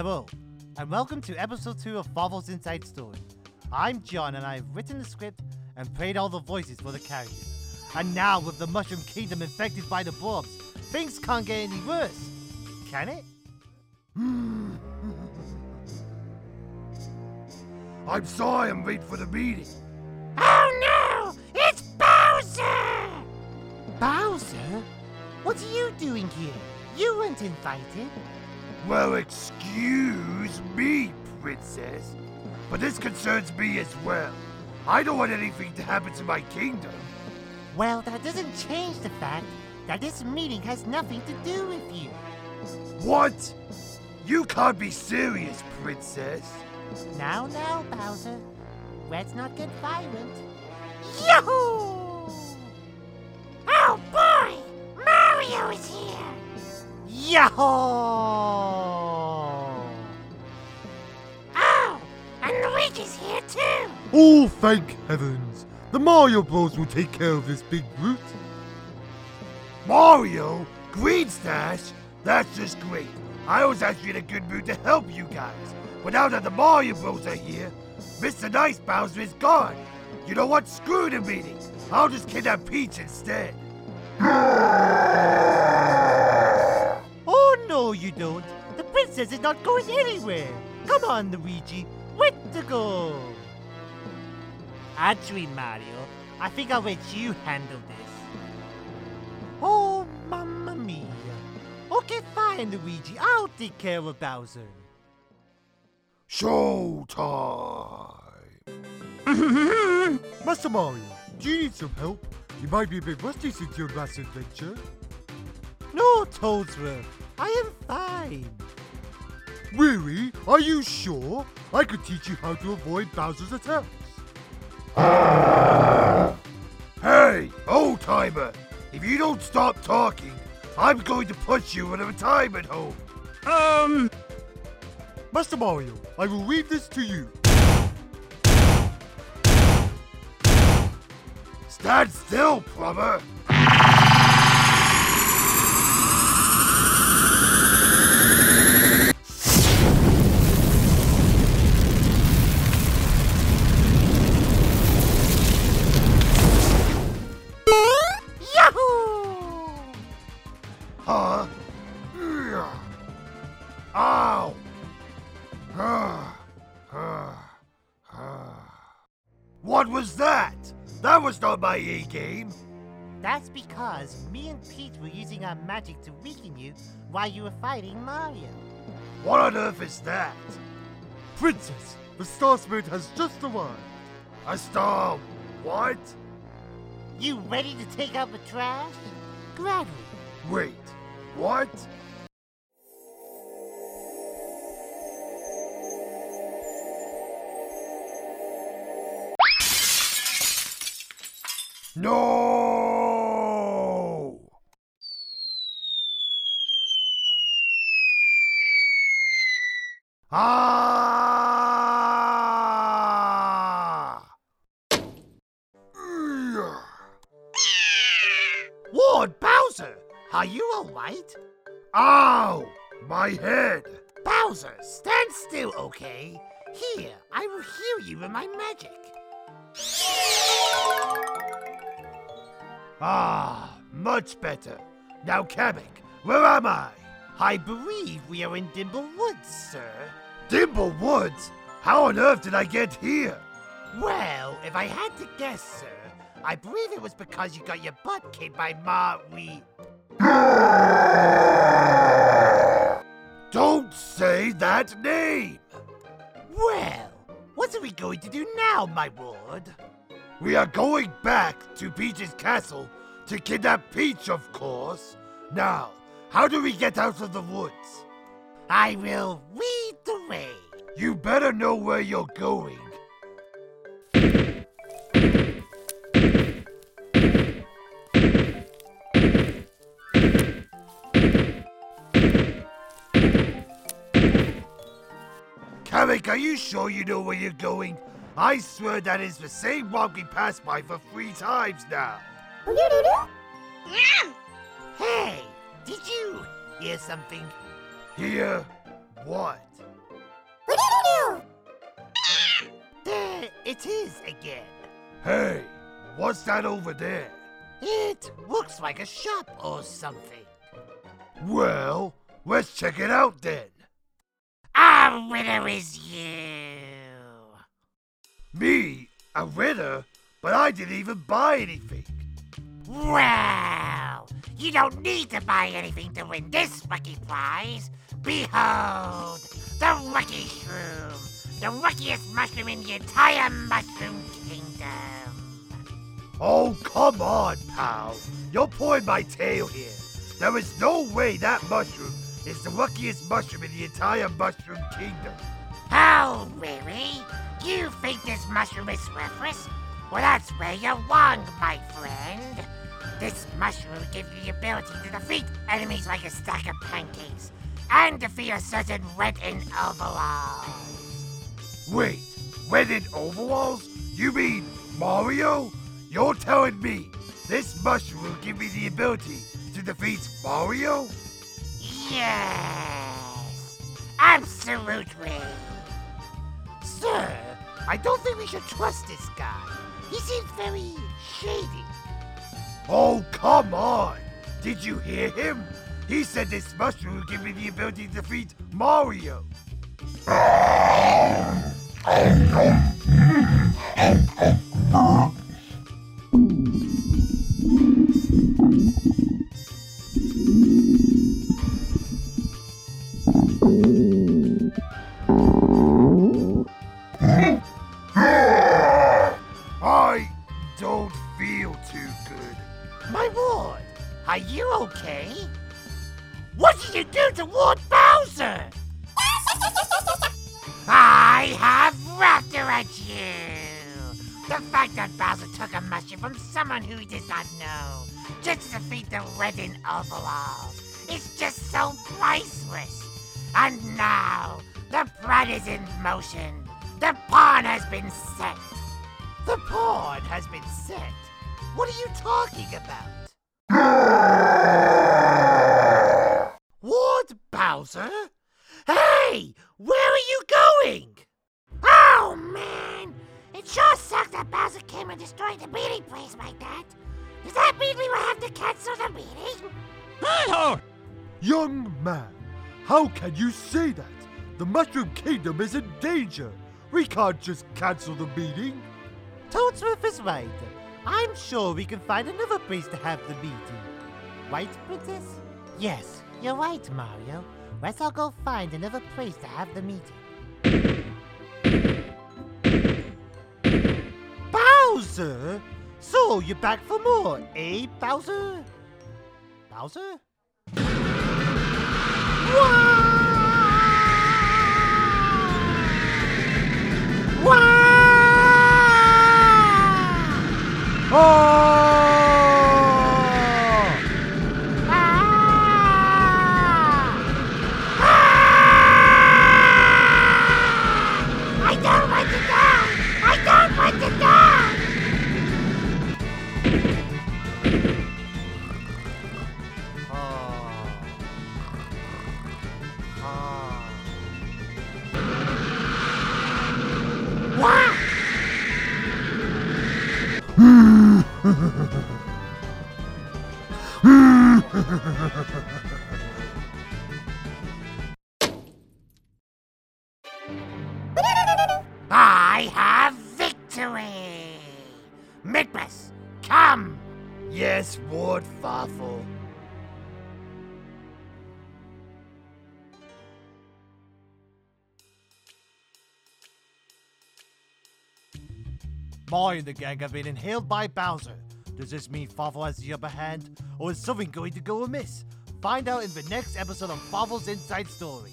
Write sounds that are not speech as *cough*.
Hello, and welcome to episode 2 of Fawful's Inside Story. I'm John, and I've written the script and played all the voices for the characters. And now, with the Mushroom Kingdom infected by the Blorbs, things can't get any worse. Can it? *sighs* I'm sorry I'm late for the meeting. Oh no! It's Bowser! Bowser? What are you doing here? You weren't invited. Well, excuse me, Princess. But this concerns me as well. I don't want anything to happen to my kingdom. Well, that doesn't change the fact that this meeting has nothing to do with you. What? You can't be serious, Princess. Now, now, Bowser. Let's not get violent. Yahoo! Oh boy! Mario is here! Yahoo! Oh! And Luigi's here too! Oh, thank heavens! The Mario Bros will take care of this big brute. Mario? Green 'Stache? That's just great. I was actually in a good mood to help you guys. But now that the Mario Bros are here, Mr. Nice Bowser is gone. You know what? Screw the meeting. I'll just kidnap Peach instead. *laughs* No, you don't. The princess is not going anywhere. Come on, Luigi. Where to go? Actually, Mario, I think I'll let you handle this. Oh, mamma mia. Okay, fine, Luigi. I'll take care of Bowser. Showtime! *laughs* Master Mario, do you need some help? You might be a bit rusty since your last adventure. No, Toadsworth. I am fine. Really? Are you sure? I could teach you how to avoid Bowser's attacks. *laughs* Hey, old timer! If you don't stop talking, I'm going to put you in a retirement home. Um. Master Mario, I will read this to you. Stand still, plumber! Huh? Ugh. Ow! What was that? That was not my A game. That's because me and Pete were using our magic to weaken you while you were fighting Mario. What on earth is that? Princess, the Star Spirit has just arrived. A star. What? You ready to take out the trash? Gladly. Wait. What? No! Are you alright? Ow! My head! Bowser, stand still, okay? Here, I will heal you with my magic. Ah, much better. Now, Kamek, where am I? I believe we are in Dimble Woods, sir. Dimble Woods? How on earth did I get here? Well, if I had to guess, sir, I believe it was because you got your butt kicked by Ma we. Don't say that name! Well, what are we going to do now, my lord? We are going back to Peach's castle to kidnap Peach, of course. Now, how do we get out of the woods? I will lead the way. You better know where you're going. Eric, are you sure you know where you're going? I swear that is the same one we passed by for three times now. Hey, did you hear something? Hear what? there it is again. Hey, what's that over there? It looks like a shop or something. Well, let's check it out then. Our winner is you. Me, a winner? But I didn't even buy anything. Well, you don't need to buy anything to win this lucky prize. Behold, the Lucky Shroom, the luckiest mushroom in the entire Mushroom Kingdom. Oh, come on, pal. You're pulling my tail here. There is no way that mushroom is the luckiest mushroom in the entire Mushroom Kingdom. Oh, really? You think this mushroom is worthless? Well, that's where you're wrong, my friend. This mushroom gives you the ability to defeat enemies like a stack of pancakes and defeat a certain red in overalls. Wait, red in overalls? You mean Mario? You're telling me this mushroom will give me the ability to defeat Mario? Yes, absolutely. Sir, I don't think we should trust this guy. He seems very shady. Oh, come on! Did you hear him? He said this mushroom will give me the ability to defeat Mario. Don't feel too good. My lord, are you okay? What did you do to Ward Bowser? I have raptor at you! The fact that Bowser took a mushroom from someone who he does not know just to defeat the red in overalls is just so priceless. And now, the plan is in motion. The pawn has been set. The pawn has been set. What are you talking about? what, Bowser? Hey, where are you going? Oh man, it sure sucks that Bowser came and destroyed the meeting place like that. Does that mean we will have to cancel the meeting? Young man, how can you say that? The Mushroom Kingdom is in danger. We can't just cancel the meeting. Toadsworth is right. I'm sure we can find another place to have the meeting. Right, Princess? Yes, you're right, Mario. Let's all go find another place to have the meeting. Bowser? So you're back for more, eh, Bowser? Bowser? Oh! I have victory! Midbus, come! Yes, Ward Fawful. Mario and the gang have been inhaled by Bowser. Does this mean Fawful has the upper hand, or is something going to go amiss? Find out in the next episode of Fawful's Inside Story.